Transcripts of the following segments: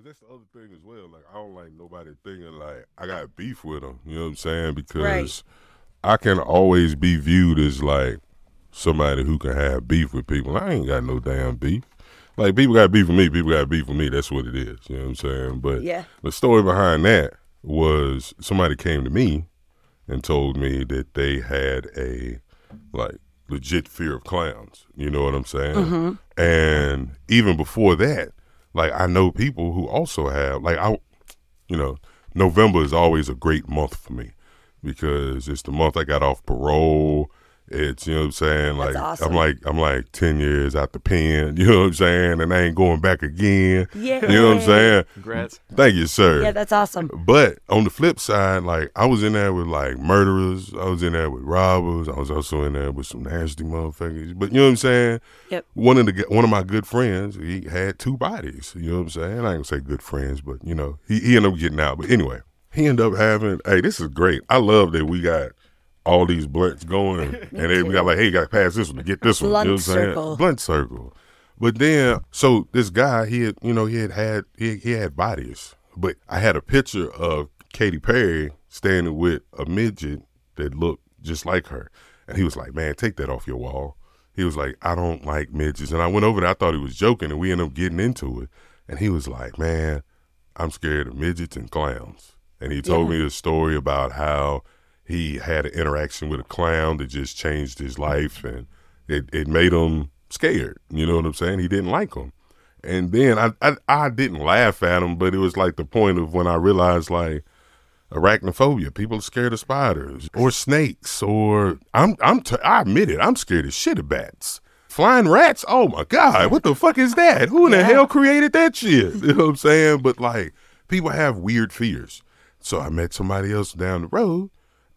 Cause that's the other thing as well. Like I don't like nobody thinking like I got beef with them. You know what I'm saying? Because Right. I can always be viewed as like somebody who can have beef with people. I ain't got no damn beef. Like people got beef with me. People got beef with me. That's what it is. You know what I'm saying? But Yeah. the story behind that was somebody came to me and told me that they had a like legit fear of clowns. You know what I'm saying? Mm-hmm. And even before that, like I know people who also have like I, you know, November is always a great month for me because it's the month I got off parole. It's you know what I'm saying. Like awesome. I'm like I'm like ten years out the pen. You know what I'm saying, and I ain't going back again. Yeah. You know what I'm saying. Congrats. Thank you, sir. Yeah, that's awesome. But on the flip side, like I was in there with like murderers, I was in there with robbers, I was also in there with some nasty motherfuckers. But you know what I'm saying? Yep. One of the one of my good friends, he had two bodies. You know what I'm saying? I ain't gonna say good friends, but you know, he, he ended up getting out. But anyway, he ended up having. Hey, this is great. I love that we got all these blunts going, and then we got like, hey, you got to pass this one to get this one. Blunt you know what I'm saying? circle. Blunt circle. But then, so this guy, he had, you know, he had had, he, he had bodies. But I had a picture of Katy Perry standing with a midget that looked just like her. And he was like, man, take that off your wall. He was like, I don't like midgets. And I went over there, I thought he was joking, and we ended up getting into it. And he was like, man, I'm scared of midgets and clowns. And he told me a story about how he had an interaction with a clown that just changed his life and it, it made him scared. You know what I'm saying? He didn't like him. And then I, I I didn't laugh at him, but it was like the point of when I realized like arachnophobia. People are scared of spiders or snakes or I'm I'm t- I admit it. I'm scared of shit of bats. Flying rats? Oh my god, what the fuck is that? Who in the hell created that shit? You know what I'm saying? But like people have weird fears. So I met somebody else down the road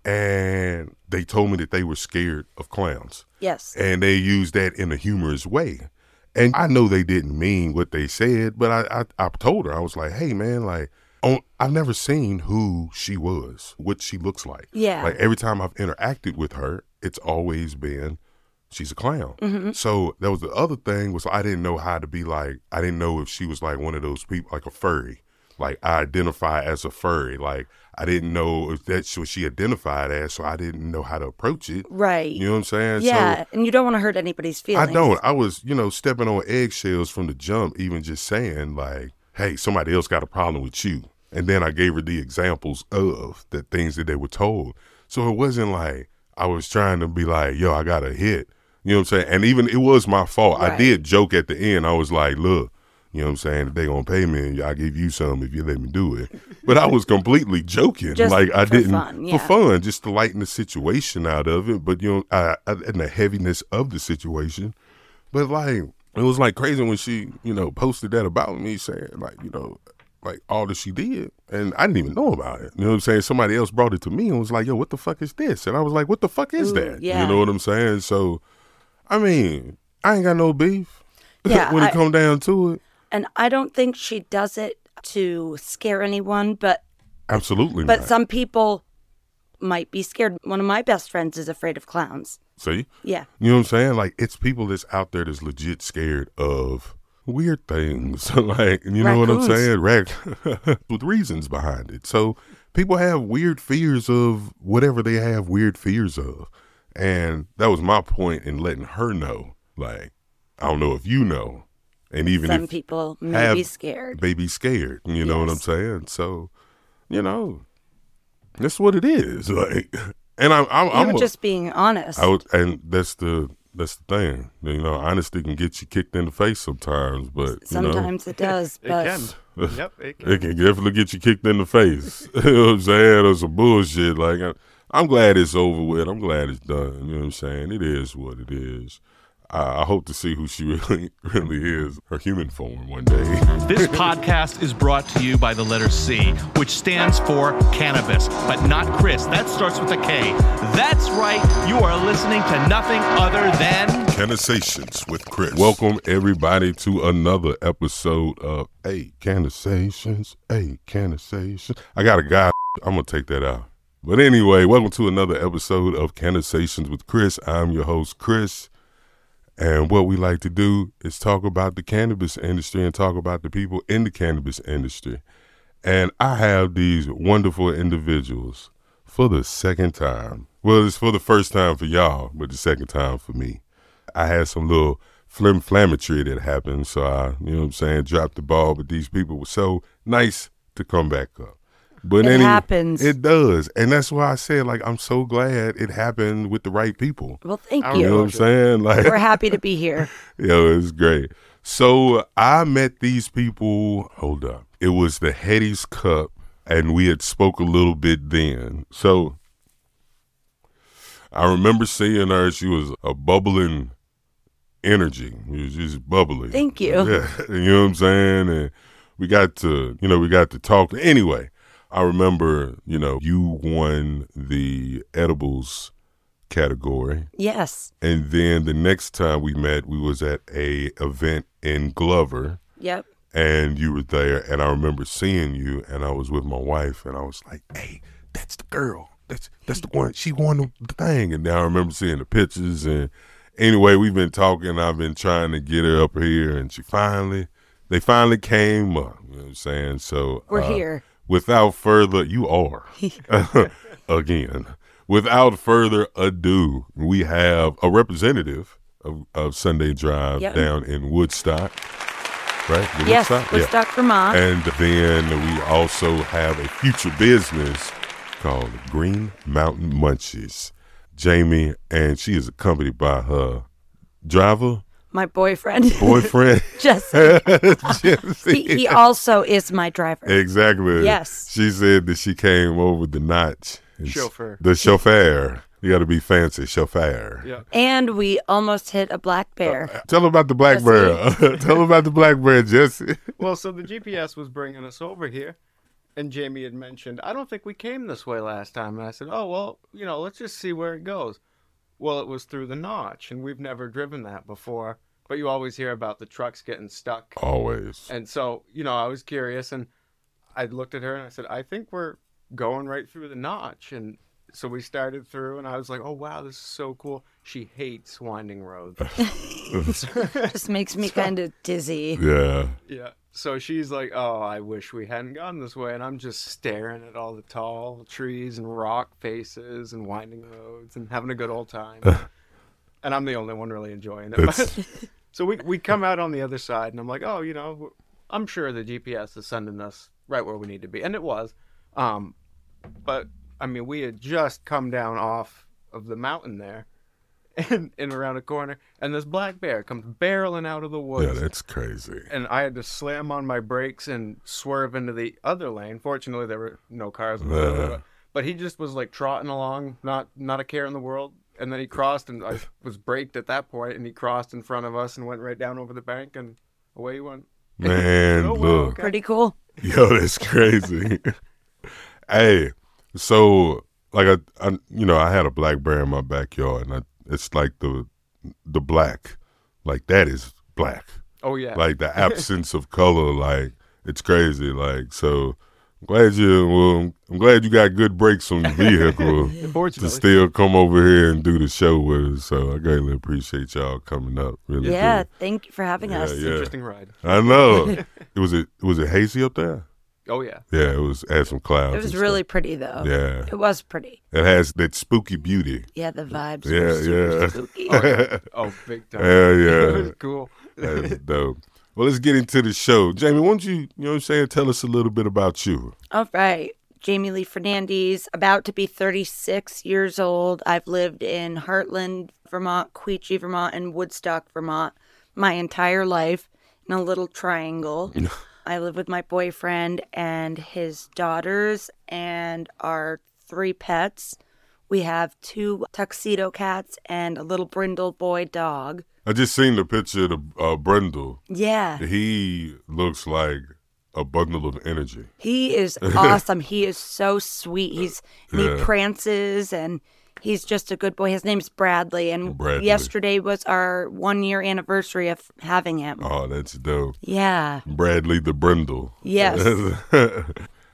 and they told me that they were scared of clowns Yes. and they used that in a humorous way. And I know they didn't mean what they said, but I I, I told her I was like, hey man, like on, I've never seen who she was, what she looks like. Yeah. Like every time I've interacted with her, it's always been she's a clown. Mm-hmm. So that was the other thing was I didn't know how to be like I didn't know if she was like one of those people like a furry. Like I identify as a furry. Like I didn't know if that's what she identified as, so I didn't know how to approach it. Right. You know what I'm saying? So yeah, and you don't want to hurt anybody's feelings. I don't. I was, you know, stepping on eggshells from the jump, even just saying like, "Hey, somebody else got a problem with you," and then I gave her the examples of the things that they were told. So it wasn't like I was trying to be like, "Yo, I got a hit," you know what I'm saying? And even it was my fault. I did joke at the end. I was like, "Look." You know what I'm saying? If they gonna pay me, I'll give you some if you let me do it. But I was completely joking. Just like I for didn't fun, yeah. for fun, just to lighten the situation out of it. But you know, I, I, and the heaviness of the situation. But like it was like crazy when she, you know, posted that about me saying like, you know, like all that she did. And I didn't even know about it. You know what I'm saying? Somebody else brought it to me and was like, yo, what the fuck is this? And I was like, what the fuck is Ooh, that? yeah. You know what I'm saying? So I mean, I ain't got no beef. Yeah, when it I- come down to it. And I don't think she does it to scare anyone, but Absolutely but not. some people might be scared. One of my best friends is afraid of clowns. See? Yeah. You know what I'm saying? Like it's people that's out there that's legit scared of weird things. like you know what I'm saying? Rac- with reasons behind it. So people have weird fears of whatever they have weird fears of. And that was my point in letting her know. Like, I don't know if you know. And even Some if people may have- be scared. they be scared. You know what I'm saying? So, you know, that's what it is. Like and I'm I'm, I'm a- just being honest. I would, and that's the that's the thing. You know, honesty can get you kicked in the face sometimes, but you know, Sometimes it does, It can. yep, it can. it can definitely get you kicked in the face. you know what I'm saying? Or some bullshit. Like I, I'm glad it's over with. I'm glad it's done. You know what I'm saying? It is what it is. I, I hope to see who she really really is, her human form one day. This podcast is brought to you by the letter C, which stands for cannabis, but not Kris. That starts with a K. That's right, you are listening to nothing other than. Cannasations with Kris. Welcome everybody to another episode of Hey Cannasations. Hey Cannasations. I got a guy. I'm gonna take that out. But anyway, welcome to another episode of Cannasations with Kris. I'm your host, Kris. And what we like to do is talk about the cannabis industry and talk about the people in the cannabis industry. And I have these wonderful individuals for the second time. Well, it's for the first time for y'all, but the second time for me. I had some little flimflammetry that happened, so I, you know what I'm saying, dropped the ball, but these people were so nice to come back up. But It any- happens. It does. And that's why I said, like, I'm so glad it happened with the right people. Well, thank you. You know what I'm saying? Like, We're happy to be here. Yo, it's great. So I met these people. Hold up. It was the Headies Cup, and we had spoke a little bit then. So I remember seeing her. She was a bubbling energy. She was just bubbly. Thank you. Yeah, you know what I'm saying. And we got to, you know, we got to talk. Anyway, I remember, you know, you won the edibles category. Yes. And then the next time we met, we was at a event in Glover, Yep. and you were there. And I remember seeing you, and I was with my wife, and I was like, "Hey, that's the girl. That's that's the one. She won the, thing." And then I remember seeing the pictures. And anyway, we've been talking. I've been trying to get her up here, and she finally, they finally came up. You know what I'm saying? So We're uh, here. Without further, you are again. Without further ado, we have a representative of, of Sunday Drive Yep. down in Woodstock, right? The Yes. Woodstock? Woodstock, Vermont. And then we also have a future business called Green Mountain Munchies. Jamie, and she is accompanied by her driver, my boyfriend. boyfriend, Jesse. Jesse. He, he also is my driver. Exactly. Yes. She said that she came over the notch. It's Chauffeur. The chauffeur. You got to be fancy, chauffeur. Yeah. And we almost hit a black bear. Uh, tell her about the black bear. Tell her about the black bear, Jesse. Well, so the GPS was bringing us over here, and Jamie had mentioned, I don't think we came this way last time. And I said, oh, well, you know, let's just see where it goes. Well, it was through the notch, and we've never driven that before. But you always hear about the trucks getting stuck. Always. And so, you know, I was curious, and I looked at her and I said, I think we're going right through the notch. And so we started through, and I was like, oh, wow, this is so cool. She hates winding roads. Just makes me kind of dizzy. Yeah. Yeah. So she's like, "Oh, I wish we hadn't gone this way," and I'm just staring at all the tall trees and rock faces and winding roads and having a good old time. and I'm the only one really enjoying it. So we we come out on the other side, and I'm like, "Oh, you know, I'm sure the GPS is sending us right where we need to be," and it was. Um, but I mean, we had just come down off of the mountain there. And, and around a corner, and this black bear comes barreling out of the woods Yeah, that's crazy. and I had to slam on my brakes and swerve into the other lane. Fortunately, there were no cars. in the middle of Yeah. it. But he just was like trotting along, not not a care in the world. And then he crossed, and I was braked at that point, and he crossed in front of us and went right down over the bank, and away he went. Man, Oh, wow, look. okay. Pretty cool. Yo, that's crazy. hey, so like I, I, you know, I had a black bear in my backyard, and I, it's like the the black, like that is black, Oh yeah, like the absence of color, like it's crazy. Like so, I'm glad you. Well, I'm glad you got good brakes on your vehicle to still come over here and do the show with us. So I greatly appreciate y'all coming up. Really, Yeah. do. Thank you for having Yeah, us. yeah. Interesting ride. I know. it was it was it hazy up there? Oh yeah, Yeah, it was had some clouds. It was really stuff. pretty, though. Yeah. It was pretty. It has that spooky beauty. Yeah, the vibes Yeah, were super yeah. spooky. yeah, oh big time. yeah. it cool. That's dope. Well, let's get into the show. Jamie, why don't you, you know what I'm saying, tell us a little bit about you. All right. Jamie Lee Fernandez, about to be 36 years old. I've lived in Hartland, Vermont, Quechee, Vermont, and Woodstock, Vermont my entire life in a little triangle. I live with my boyfriend and his daughters and our three pets. We have two tuxedo cats and a little brindle boy dog. I just seen the picture of the, uh, Brindle. Yeah. He looks like a bundle of energy. He is awesome. he is so sweet. He's Yeah. he prances and he's just a good boy. His name's Bradley, and Bradley. yesterday was our one year anniversary of having him. Oh, that's dope. Yeah. Bradley the Brindle. Yes.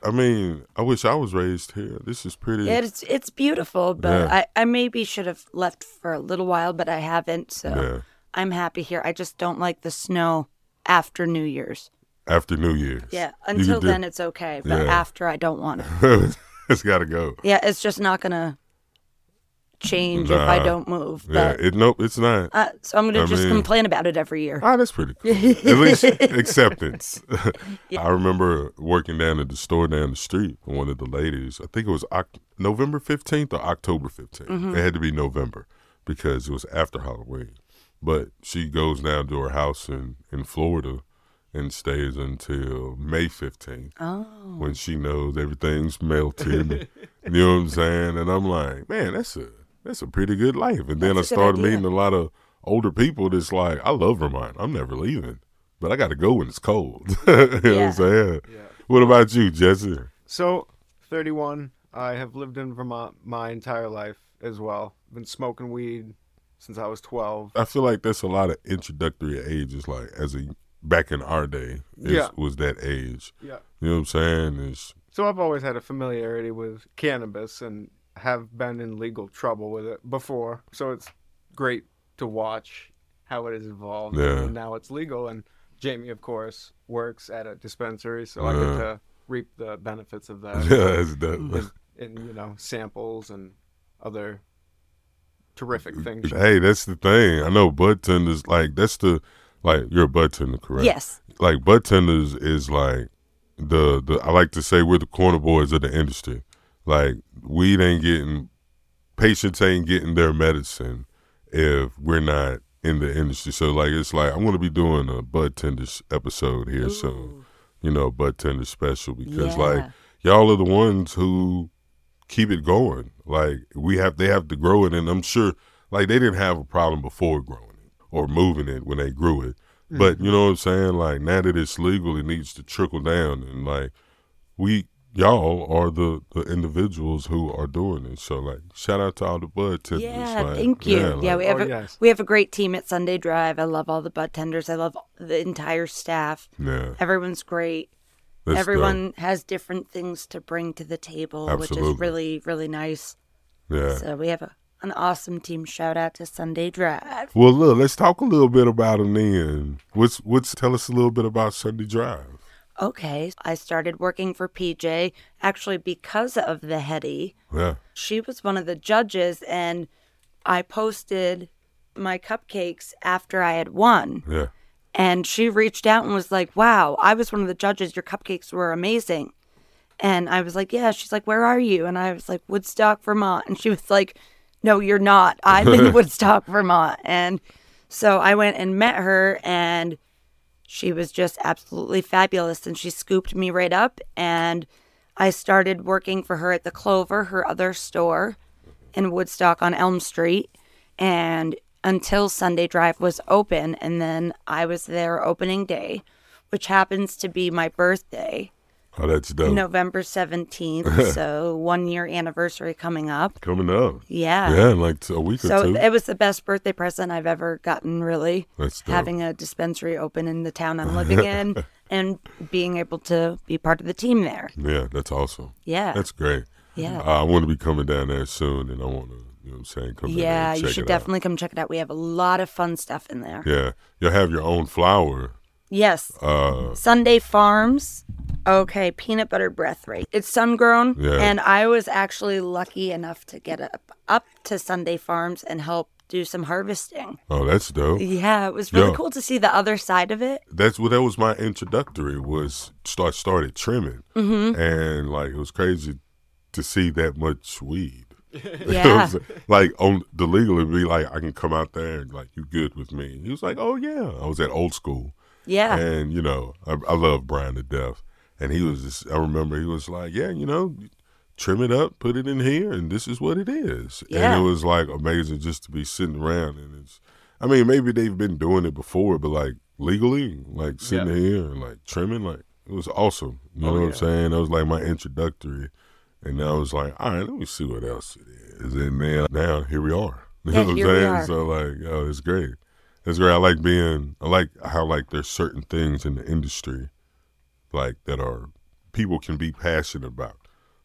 I mean, I wish I was raised here. This is pretty. It's it's beautiful, but Yeah. I, I maybe should have left for a little while, but I haven't. So Yeah. I'm happy here. I just don't like the snow after New Year's. After New Year's. Yeah, until could do- then it's okay, but Yeah. after I don't want it. it's got to go. Yeah, it's just not gonna change if I don't move. Yeah, it nope, it's not. uh, so I'm gonna I just mean- complain about it every year. Ah, that's pretty cool. At least acceptance. I remember working down at the store down the street one of the ladies. I think it was Oct- November 15th or October 15th. Mm-hmm. It had to be November because it was after Halloween. But she goes down to her house in, in Florida and stays until May 15th Oh, when she knows everything's melted. you know what I'm saying? And I'm like, man, that's a that's a pretty good life. And then I That's a good started idea. meeting a lot of older people that's like, I love Vermont. I'm never leaving. But I got to go when it's cold. you know what I'm saying? Yeah. What about you, Jesse? So, 31. I have lived in Vermont my entire life as well. Been smoking weed since I was 12. I feel like that's a lot of introductory ages, like as a back in our day, is, Yeah. was that age. Yeah. You know what I'm saying? Is So I've always had a familiarity with cannabis and have been in legal trouble with it before. So it's great to watch how it has evolved. Yeah. And now it's legal. And Jamie, of course, works at a dispensary, so I get to reap the benefits of that. yeah, that's dope. in, in you know samples and other terrific mm, things. Hey, that's the thing. I know bud tenders like that's the like you're a bud tender, correct? yes. Like bud tenders is like the the I like to say we're the corner boys of the industry. Like weed ain't getting patients ain't getting their medicine if we're not in the industry. So like it's like I'm gonna be doing a bud tenders episode here soon. You know, bud tender special because like y'all are the ones who keep it going. Like we have, they have to grow it, and I'm sure, like they didn't have a problem before growing it or moving it when they grew it. But mm-hmm. you know what I'm saying? Like now that it's legal, it needs to trickle down, and like we, y'all are the the individuals who are doing it. So like, shout out to all the bud tenders. Yeah, like, thank you. Yeah, Yeah, we have Oh, a, yes. we have a great team at Sunday Drive. I love all the bud tenders. I love the entire staff. yeah, Everyone's great. that's dope. Everyone has different things to bring to the table, which is really really nice. Yeah. So we have a, an awesome team. Shout out to Sunday Drive. Well, look, let's talk a little bit about them then. What's what's tell us a little bit about Sunday Drive. Okay, I started working for PJ actually because of the Heady. Yeah. She was one of the judges, and I posted my cupcakes after I had won. Yeah. And she reached out and was like, Wow, I was one of the judges. Your cupcakes were amazing. And I was like, Yeah. She's like, Where are you? And I was like, Woodstock, Vermont. And she was like, No, you're not. I'm in Woodstock, Vermont. And so I went and met her, and she was just absolutely fabulous. And she scooped me right up. And I started working for her at the Clover, her other store in Woodstock on Elm Street. And until Sunday Drive was open, and then I was there opening day, which happens to be my birthday, Oh, that's dope. November 17th. so, one year anniversary coming up. Coming up. Yeah. Yeah, in like a week So, or two. So, it was the best birthday present I've ever gotten, really. That's dope. Having a dispensary open in the town I'm living in and being able to be part of the team there. yeah, that's awesome. Yeah. That's great. yeah. Uh, I want to be coming down there soon, and I want to, you know what I'm saying, come yeah, you should it out. definitely come check it out. We have a lot of fun stuff in there. Yeah, you'll have your own flour. Yes. Uh, Sunday Farms. Okay, peanut butter breath right. It's sun grown, Yeah. and I was actually lucky enough to get up up to Sunday Farms and help do some harvesting. oh, that's dope. Yeah, it was really Yeah. cool to see the other side of it. That's what that was my introductory was start started trimming, Mm-hmm. and like it was crazy to see that much weed. You know Yeah, like on the legal, it'd be like I can come out there and like you good with me. He was like, oh yeah, I was at old school. Yeah, And, you know, I, I love Brian to death. And he was just, I remember he was like, yeah, you know, trim it up, put it in here, and this is what it is. Yeah. And it was like amazing just to be sitting around. And it's, I mean, maybe they've been doing it before, but like legally, like sitting Yeah. here and like trimming, like it was awesome. You oh, know Oh, what I'm saying? That was like my introductory. And I was like, all right, let me see what else it is. And then uh, now here we are. You Yeah, know what I'm here we saying? are. So like, oh, it's great. It's great. I like being. I like how like there's certain things in the industry, like that are people can be passionate about.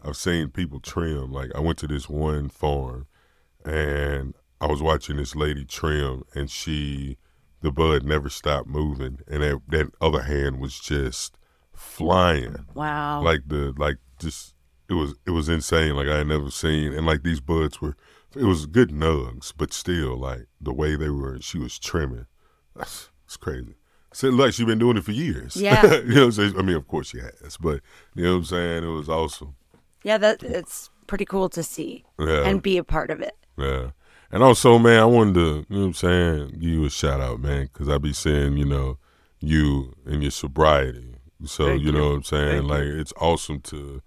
I've seen people trim. Like I went to this one farm, and I was watching this lady trim, and she the bud never stopped moving, and that that other hand was just flying Wow. like the like just it was it was insane like I had never seen and like these buds were it was good nugs but still like the way they were she was trimming. That's it's crazy. So like she's been doing it for years. Yeah. you know what I'm saying? I mean of course she has but you know what I'm saying? It was awesome. Yeah, that it's pretty cool to see yeah. and be a part of it. yeah. And also man I wanted to you know what I'm saying give you a shout out man because I be seeing you know you and your sobriety. So Thank you know you. what I'm saying? Thank like it's awesome to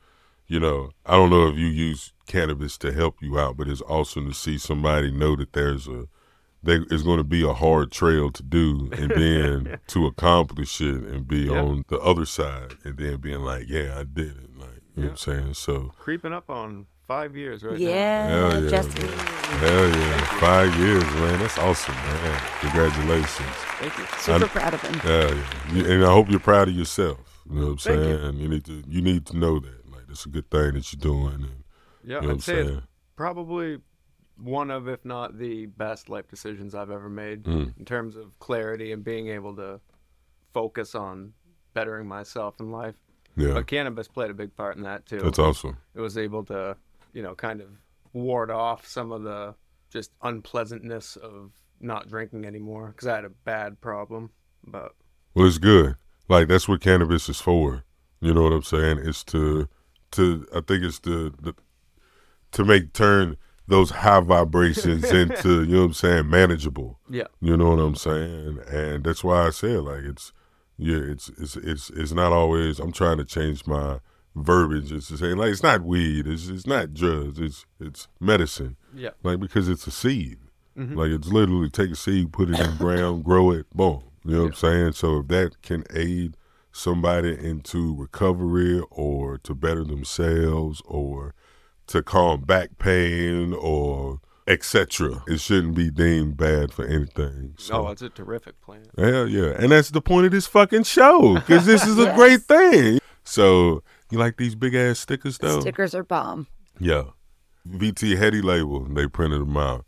you know, I don't know if you use cannabis to help you out, but it's awesome to see somebody know that there's a there is going to be a hard trail to do, and then to accomplish it and be Yeah. on the other side, and then being like, yeah, I did it, like you know what I'm saying. So Creeping up on five years right Yeah, Hell yeah, Jesse. man. hell yeah, five years, man, that's awesome, man. Congratulations. Thank you. Super I'm- proud of him. Yeah, yeah. And I hope you're proud of yourself. You know what I'm Thank you. saying? You. need to you need to know that like it's a good thing that you're doing. And, Yeah, you know I'd say it's probably one of, if not the best life decisions I've ever made Mm. in terms of clarity and being able to focus on bettering myself in life. Yeah, But cannabis played a big part in that too. that's awesome. It was able to, you know, kind of ward off some of the just unpleasantness of not drinking anymore because I had a bad problem. But Well, it's good. Like that's what cannabis is for. You know what I'm saying? It's to to I think it's to the to make turn those high vibrations into you know what I'm saying manageable. yeah, You know what I'm saying? And that's why I said like it's yeah, it's it's it's it's not always I'm trying to change my verbiage just to say like it's not weed, it's it's not drugs, it's it's medicine. yeah, Like because it's a seed. Mhm. Like it's literally take a seed, put it in the ground, grow it, boom. You know what I'm saying? So if that can aid somebody into recovery or to better themselves or to calm back pain or etc., it shouldn't be deemed bad for anything. So oh, it's a terrific plan. Hell yeah. And that's the point of this fucking show. Because this is a great thing. So you like these big ass stickers though? Stickers are bomb. Yeah. VT Heady label, they printed them out.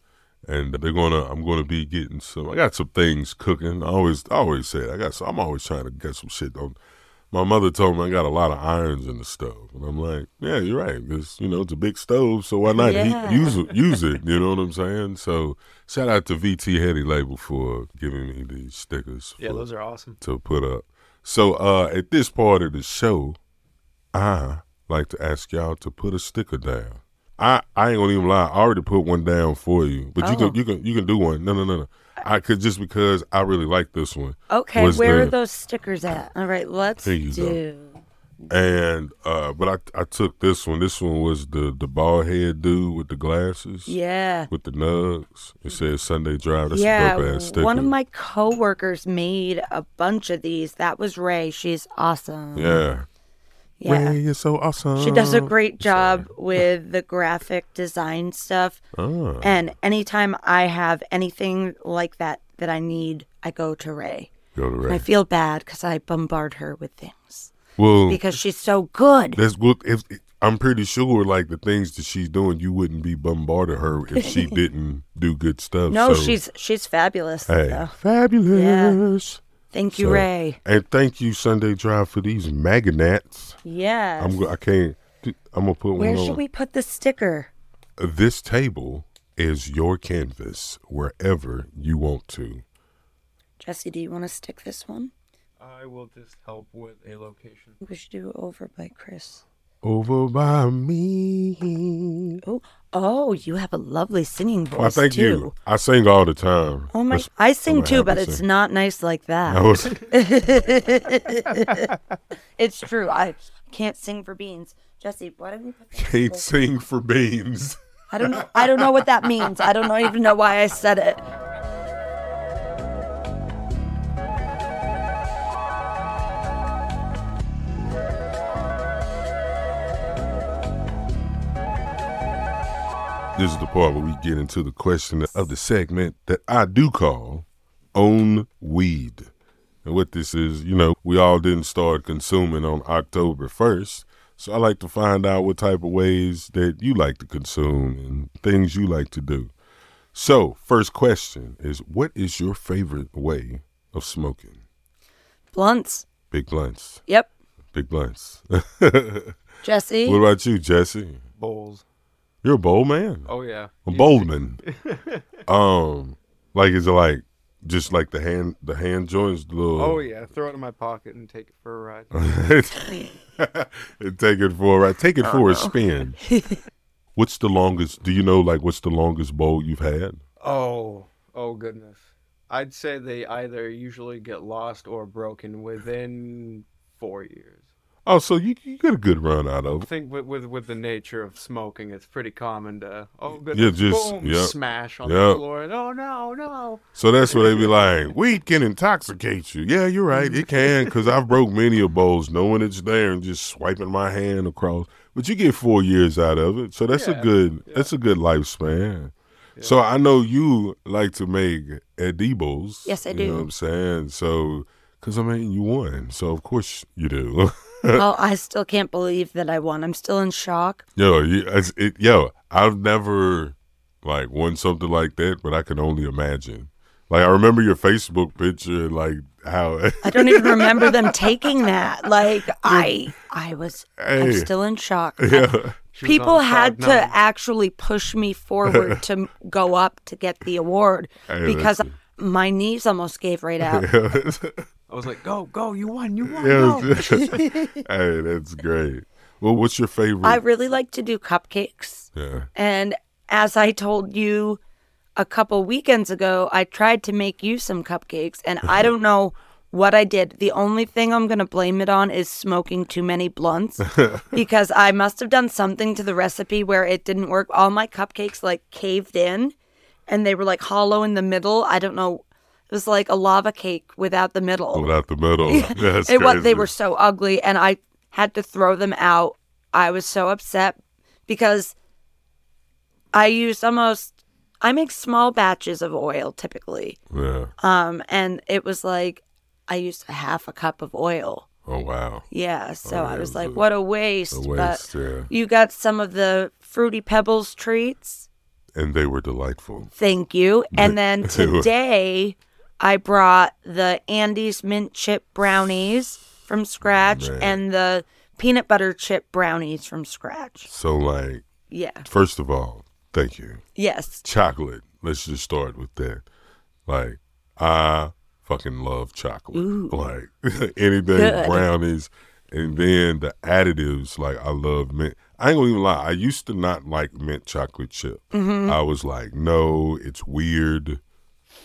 And they're gonna I'm gonna be getting some I got some things cooking. I always I always say it. I got some, I'm always trying to get some shit on my mother told me I got a lot of irons in the stove, and I'm like, yeah, you're right, because you know it's a big stove, so why not heat- Yeah. use it? Use it. You know what I'm saying? So shout out to VT Heady label for giving me these stickers. Yeah, for- those are awesome. to put up. So uh at this part of the show, I like to ask y'all to put a sticker down. I, I ain't gonna even lie, I already put one down for you. But you Oh. can you can you can do one. No no no no. I could just because I really like this one. Okay, where are those stickers at? All right, let's There you go. do. And uh but I I took this one. This one was the the bald head dude with the glasses. Yeah. With the nugs. It says Sunday Drive. That's a yeah, dope ass sticker. one of my coworkers made a bunch of these. That was Ray. She's awesome. Yeah. Yeah. Ray, you're so awesome. She does a great job with the graphic design stuff. Ah. And anytime I have anything like that that I need, I go to Ray. Go to And I feel bad because I bombard her with things Well because she's so good. That's good. If I'm pretty sure, like the things that she's doing, you wouldn't be bombarding her if she didn't do good stuff. No, So, she's she's fabulous. hey, though. fabulous. Thank you, So- Ray. And thank you, Sunday Drive, for these magnets. Yeah. I'm. I can't. I'm gonna put Where one should on. we put the sticker? This table is your canvas wherever you want to. Jesse, do you want to stick this one? I will just help with a location. We should do it over by Kris. Over by me. Oh, oh, you have a lovely singing voice Well, I thank too. you. I sing all the time. Oh my! That's- I sing too, but it's to- not nice like that. I was. It's true. I can't sing for beans. Jesse, why don't you Can't sing for beans. I don't know. I don't know what that means. I don't know, even know why I said it. This is the part where we get into the question of the segment that I do call Own Weed. And what this is, you know, we all didn't start consuming on October 1st. So I like to find out what type of ways that you like to consume and things you like to do. So, first question is what is your favorite way of smoking? Blunts. Big blunts. Yep. Big blunts. Jesse. What about you, Jesse? Bowls. You're a bold man. Oh yeah. A bold man. um, like is it like just like the hand the hand joints, the little Oh yeah. Throw it in my pocket and take it for a ride. and take it for a ride. Take it for a spin. what's the longest? Do you know like what's the longest bowl you've had? Oh, oh goodness. I'd say they either usually get lost or broken within four years. Oh, so you you get a good run out of I it. think with with, with the nature of smoking, it's pretty common to oh goodness, just- boom, yep, smash on yep. the floor. And, oh no, no. So that's what they be like. Weed can intoxicate you. Yeah, you're right. It can because I've broke many of bowls knowing it's there and just swiping my hand across. But you get four years out of it, so that's a Yeah, good that's a good lifespan. So I know you like to make edibles. Yes, I You know do. what I'm saying? So because I mean you won, so of course you do. well, oh, I still can't believe that I won. I'm still in shock. yo, you, it's- it, yo, I've never like won something like that, but I can only imagine. Like I remember your Facebook picture, and like how. I don't even remember them taking that. Like I, I was. I'm still in shock. yeah. People had to nine. actually push me forward to go up to get the award Hey, because my knees almost gave right out. I was like, go, go, you won, you won. Yeah, go. hey, that's great. Well, what's your favorite? I really like to do cupcakes. yeah. And as I told you a couple weekends ago, I tried to make you some cupcakes, and I don't know what I did. The only thing I'm going to blame it on is smoking too many blunts because I must have done something to the recipe where it didn't work. All my cupcakes like caved in and they were like hollow in the middle. I don't know. It was like a lava cake without the middle. Without the middle. That's It was, they were so ugly, and I had to throw them out. I was so upset because I used almost. I make small batches of oil typically, Yeah. um, and it was like I used a half a cup of oil. Oh wow. Yeah, so Oh, I yeah, was like, a- "What a waste!" A waste. yeah. But you got some of the fruity pebbles treats. And they were delightful. Thank you. And then today, I brought the Andes mint chip brownies from scratch Man. and the peanut butter chip brownies from scratch. So like, Yeah. first of all, thank you. Yes. Chocolate. Let's just start with that. Like, I fucking love chocolate. Ooh. Like anything Good. brownies, and then the additives. Like I love mint. I ain't gonna even lie. I used to not like mint chocolate chip. Mm-hmm. I was like, no, it's weird.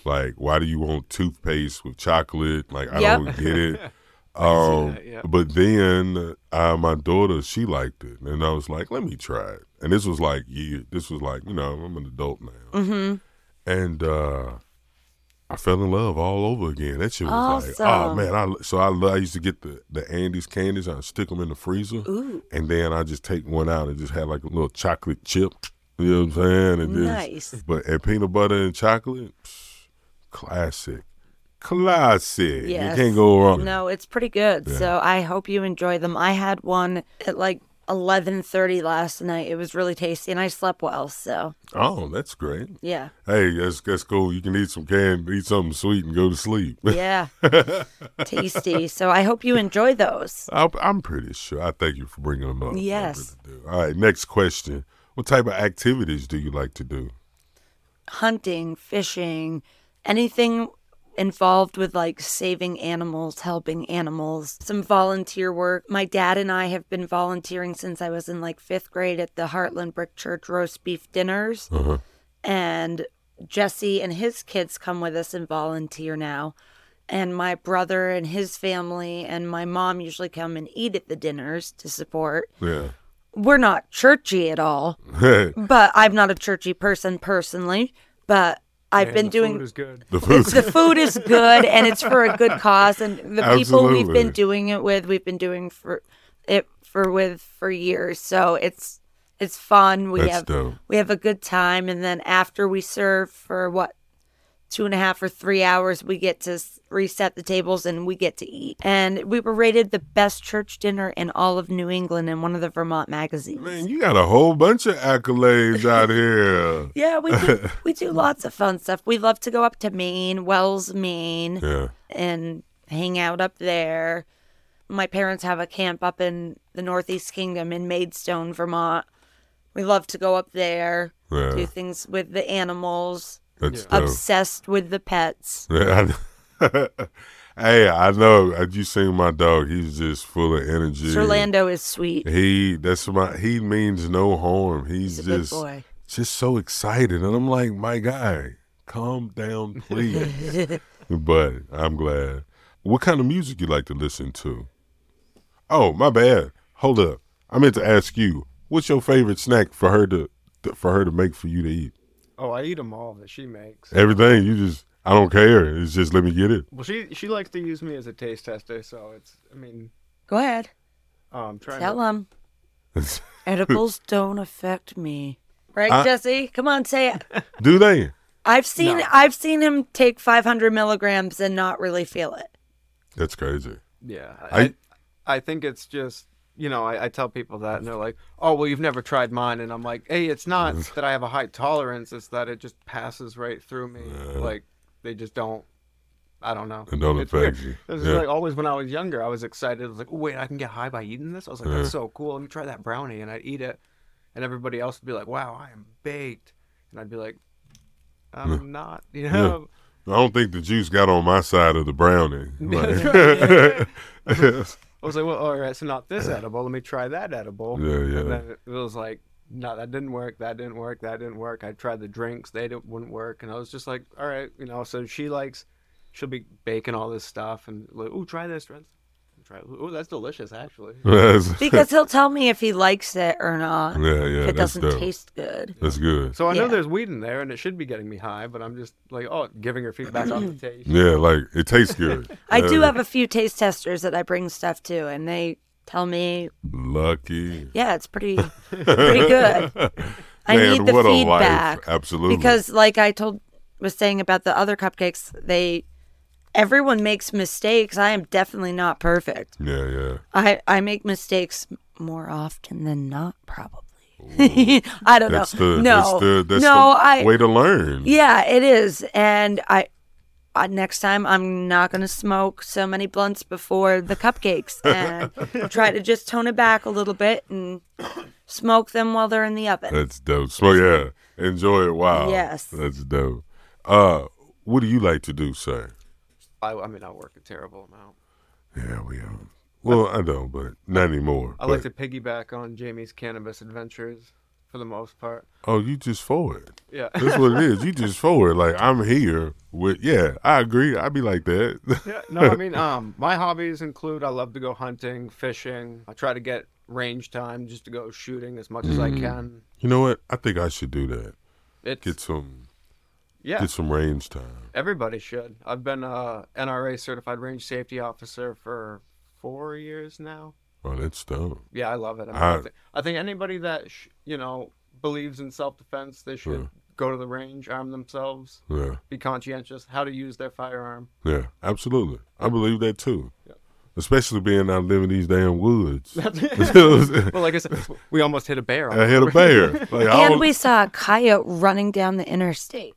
Like, why do you want toothpaste with chocolate? Like, I Yep. don't get it. Um, yeah. but then uh, my daughter, she liked it, and I was like, let me try it. And this was like year. This was like, you know, I'm an adult now, Mm-hmm. and uh, I fell in love all over again. That shit was like, oh man! I so I, I used to get the the Andes candies. I stick them in the freezer, Ooh. and then I just take one out and just have like a little chocolate chip. You know what I'm saying? And Nice. But and peanut butter and chocolate, psh, classic, classic. Yes. You can't go wrong. No, it's pretty good. So I hope you enjoy them. I had one at like 11:30 last night. It was really tasty and I slept well. So, Oh, that's great. yeah. Hey, that's that's cool. You can eat some candy, eat something sweet, and go to sleep. Yeah. tasty. So I hope you enjoy those. I, I'm pretty sure. I thank you for bringing them up. Yes. really. All right, next question. What type of activities do you like to do? hunting, fishing, anything involved with like saving animals, helping animals, some volunteer work. My dad and I have been volunteering since I was in like fifth grade at the Hartland Brick Church roast beef dinners. Uh-huh. And Jesse and his kids come with us and volunteer now. And my brother and his family and my mom usually come and eat at the dinners to support. Yeah. We're not churchy at all, but I'm not a churchy person personally. But I've Man, been the doing food is good. food. the food is good and it's for a good cause and the people we've been doing it with we've been doing for it for with for years so it's it's fun we That's have dope. we have a good time and then after we serve for what two and a half or three hours, we get to reset the tables and we get to eat. And we were rated the best church dinner in all of New England in one of the Vermont magazines. Man, you got a whole bunch of accolades out here. Yeah, we do, we do lots of fun stuff. We love to go up to Maine, Wells, Maine, Yeah. and hang out up there. My parents have a camp up in the Northeast Kingdom in Maidstone, Vermont. We love to go up there, Yeah. do things with the animals, That's dope. obsessed with the pets. Yeah, I- hey, I know. Have you seen my dog? He's just full of energy. Sir Lando is sweet. He that's my he means no harm. He's, He's a good just boy. just so excited, and I'm like, my guy, calm down, please. but I'm glad. What kind of music you like to listen to? Oh, my bad. Hold up. I meant to ask you, what's your favorite snack for her to, to for her to make for you to eat? Oh, I eat them all that she makes. Everything you just I don't care. It's just let me get it. Well, she she likes to use me as a taste tester, so it's. I mean, Go ahead. um, trying Tell to. them. Edibles don't affect me. Right, I- Jesse? Come on, say it. Do they? I've seen No. I've seen him take 500 milligrams and not really feel it. That's crazy. Yeah, I- I, I think it's just you know I, I tell people that and they're like, oh well, you've never tried mine, and I'm like, hey, it's not that I have a high tolerance; it's that it just passes right through me. Like they just don't. I don't know. It don't It's affect weird. you. Was Yeah. like always when I was younger, I was excited. I was like, oh, wait, I can get high by eating this. I was like, that's so cool. Let me try that brownie, and I'd eat it, and everybody else would be like, wow, I am baked, and I'd be like, I'm not. You know. I don't think the juice got on my side of the brownie. Like- I was like, well, all right, so not this edible. Let me try that edible. Yeah, yeah. And then it was like, no, that didn't work. That didn't work. That didn't work. I tried the drinks. They didn't, wouldn't work. And I was just like, all right, you know. So she likes, she'll be baking all this stuff and like, oh, try this. Try this. Try. Oh, that's delicious, actually. Because he'll tell me if he likes it or not. yeah, yeah, if it doesn't dope. taste good. That's good. So I know Yeah. there's weed in there, and it should be getting me high. But I'm just like, oh, giving her feedback on the taste. Yeah, like it tastes good. I do Uh, have a few taste testers that I bring stuff to, and they tell me, lucky. yeah, it's pretty pretty good. I Man, need the what a feedback life. Absolutely. because, like I told was saying about the other cupcakes, they everyone makes mistakes. I am definitely not perfect. yeah, yeah. I I make mistakes more often than not, probably. I don't That's know. the no, that's the that's no, the I way to learn. yeah, it is, and I. Uh, next time, I'm not gonna smoke so many blunts before the cupcakes, and try to just tone it back a little bit and smoke them while they're in the oven. That's dope. So yeah, enjoy it. Wow. Yes. That's dope. Uh, what do you like to do, sir? I, I mean, I work a terrible amount. Yeah, we are. Well, I don't, but not anymore. I like to piggyback on Jamie's cannabis adventures for the most part. Oh, you just forward. Yeah. That's what it is. You just forward. Like I'm here with. Yeah, I agree. I'd be like that. Yeah, no, I mean, um, my hobbies include I love to go hunting, fishing. I try to get range time just to go shooting as much as I can. you know what? I think I should do that. It's Get some. Yeah, Get some range time. everybody should. I've been uh, a NRA certified range safety officer for four years now. Oh, that's dope. Yeah, I love it. I, mean, I- I, think, I think anybody that sh- you know believes in self defense, they should Yeah. go to the range, arm themselves, Yeah. be conscientious, how to use their firearm. Yeah, absolutely. I believe that too. Especially being out living these damn woods. Well, like I said, we almost hit a bear. I hit a bear. Like, And don't- we saw a coyote running down the interstate.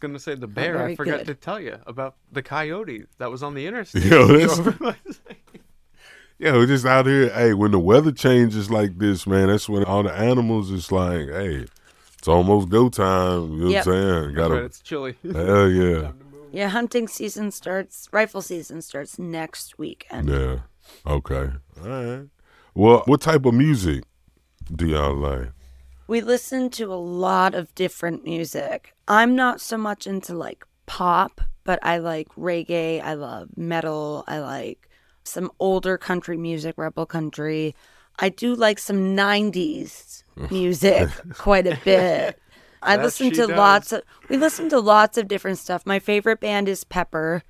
Gonna say the bear. I forgot good. to tell you about the coyote that was on the interstate. Yo, that's- yeah, we're just out here. Hey, when the weather changes like this, man, that's when all the animals is like, hey, it's almost go time. You know Yep. what I'm saying? Gotta, it's chilly. hell yeah. Yeah, hunting season starts. Rifle season starts next weekend. Yeah. Okay. All right. Well, what type of music do y'all like? We listen to a lot of different music. I'm not so much into like pop, but I like reggae. I love metal. I like some older country music, rebel country. I do like some 90s music quite a bit. I listen to does. lots of we listen to lots of different stuff. My favorite band is Pepper.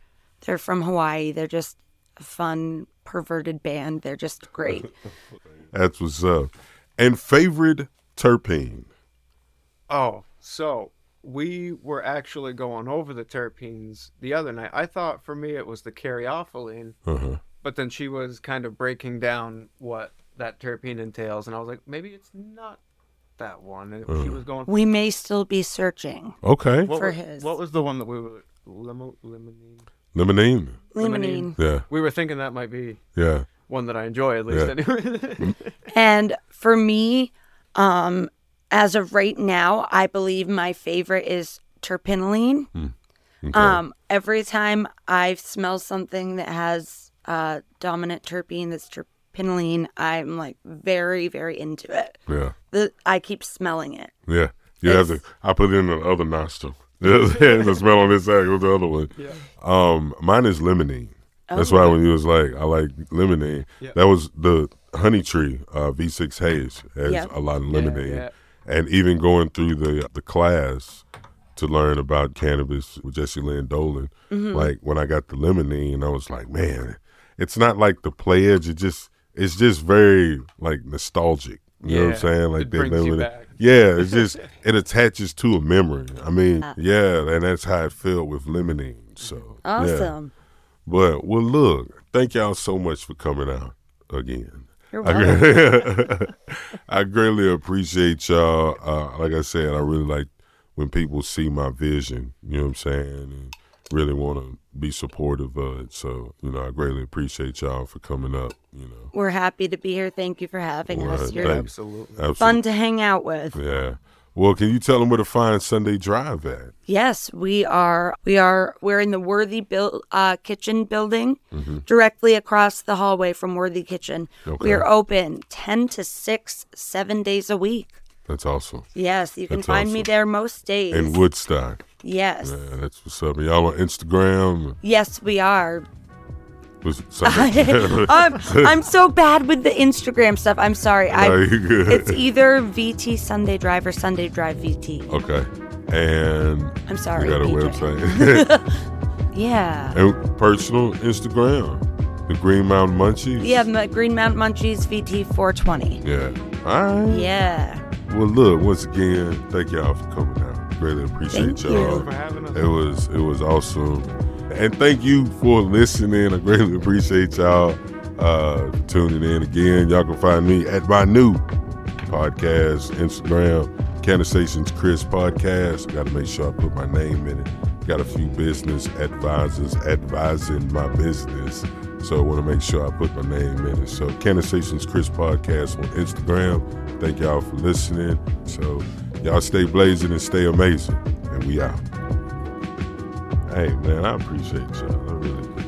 They're from Hawaii. They're just a fun perverted band. They're just great. That's what's up. And favorite terpene? Oh, so we were actually going over the terpenes the other night. I thought for me it was the caryophyllene, Uh-huh. but then she was kind of breaking down what that terpene entails, and I was like, maybe it's not that one. And she was going. We may still be searching. Okay. What for was, his. What was the one that we were limo, limonene? Lemonine. Limonene. Yeah. We were thinking that might be Yeah. one that I enjoy at least. Yeah. Anyway. And for me, um, as of right now, I believe my favorite is terpinolene. Okay. Um, every time I smell something that has uh, dominant terpene that's terpinolene, I'm like very, very into it. yeah. The, I keep smelling it. Yeah. You have to. I put it in the other nostril. the smell on this side with the other one. Yeah. Um, mine is lemonade. That's why when you was like, I like lemonade. Yeah. That was the honey tree. Uh, V6 Haze has Yeah. a lot of lemonade, yeah. and even going through the the class to learn about cannabis with Jesse Lynn Dolan. Mm-hmm. Like when I got the lemonade, and I was like, man, it's not like the pledge. It just it's just very like nostalgic. You know what I'm saying? Like It that brings you lemonade. back. Yeah, it's just it attaches to a memory. I mean, yeah, and that's how it felt with lemonade. So yeah. Awesome. But well, look, thank y'all so much for coming out again. You're I, welcome. I greatly appreciate y'all. Uh, like I said, I really like when people see my vision. You know what I'm saying, and really want to be supportive of it. So you know, I greatly appreciate y'all for coming up. You know, We're happy to be here. Thank you for having Well, us. You're thank- Absolutely. Absolutely. fun to hang out with. Yeah. Well, can you tell them where to find Sunday Drive at? Yes, we are. We are. We're in the Worthy Build uh, Kitchen building, Mm-hmm. directly across the hallway from Worthy Kitchen. Okay. We are open ten to six, seven days a week. That's awesome. Yes, you can That's find me there most days. In Woodstock. yes, Yeah, that's what's up. Y'all on Instagram? yes, we are. Was something? I'm, I'm so bad with the Instagram stuff. I'm sorry. I, No, it's either VT Sunday Drive or Sunday Drive VT. Okay. And I'm sorry. you got a BJ. website. Yeah. and personal Instagram. The Green Mountain Munchies. Yeah, the Green Mountain Munchies VT 420. Yeah. All right. Yeah. Well, look, once again, thank y'all for coming out. Really appreciate Thank y'all. you. for having us. It was it was awesome. And thank you for listening. I greatly appreciate y'all uh tuning in again. Y'all can find me at my new podcast, Instagram, Cannasations Kris Podcast. Gotta make sure I put my name in it. Got a few business advisors advising my business. So I want to make sure I put my name in it. So Cannasations Kris Podcast on Instagram. Thank y'all for listening. So y'all stay blazing and stay amazing. And we out. Hey man, I appreciate y'all. I really do.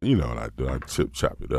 You know what I do? I chip chop it up.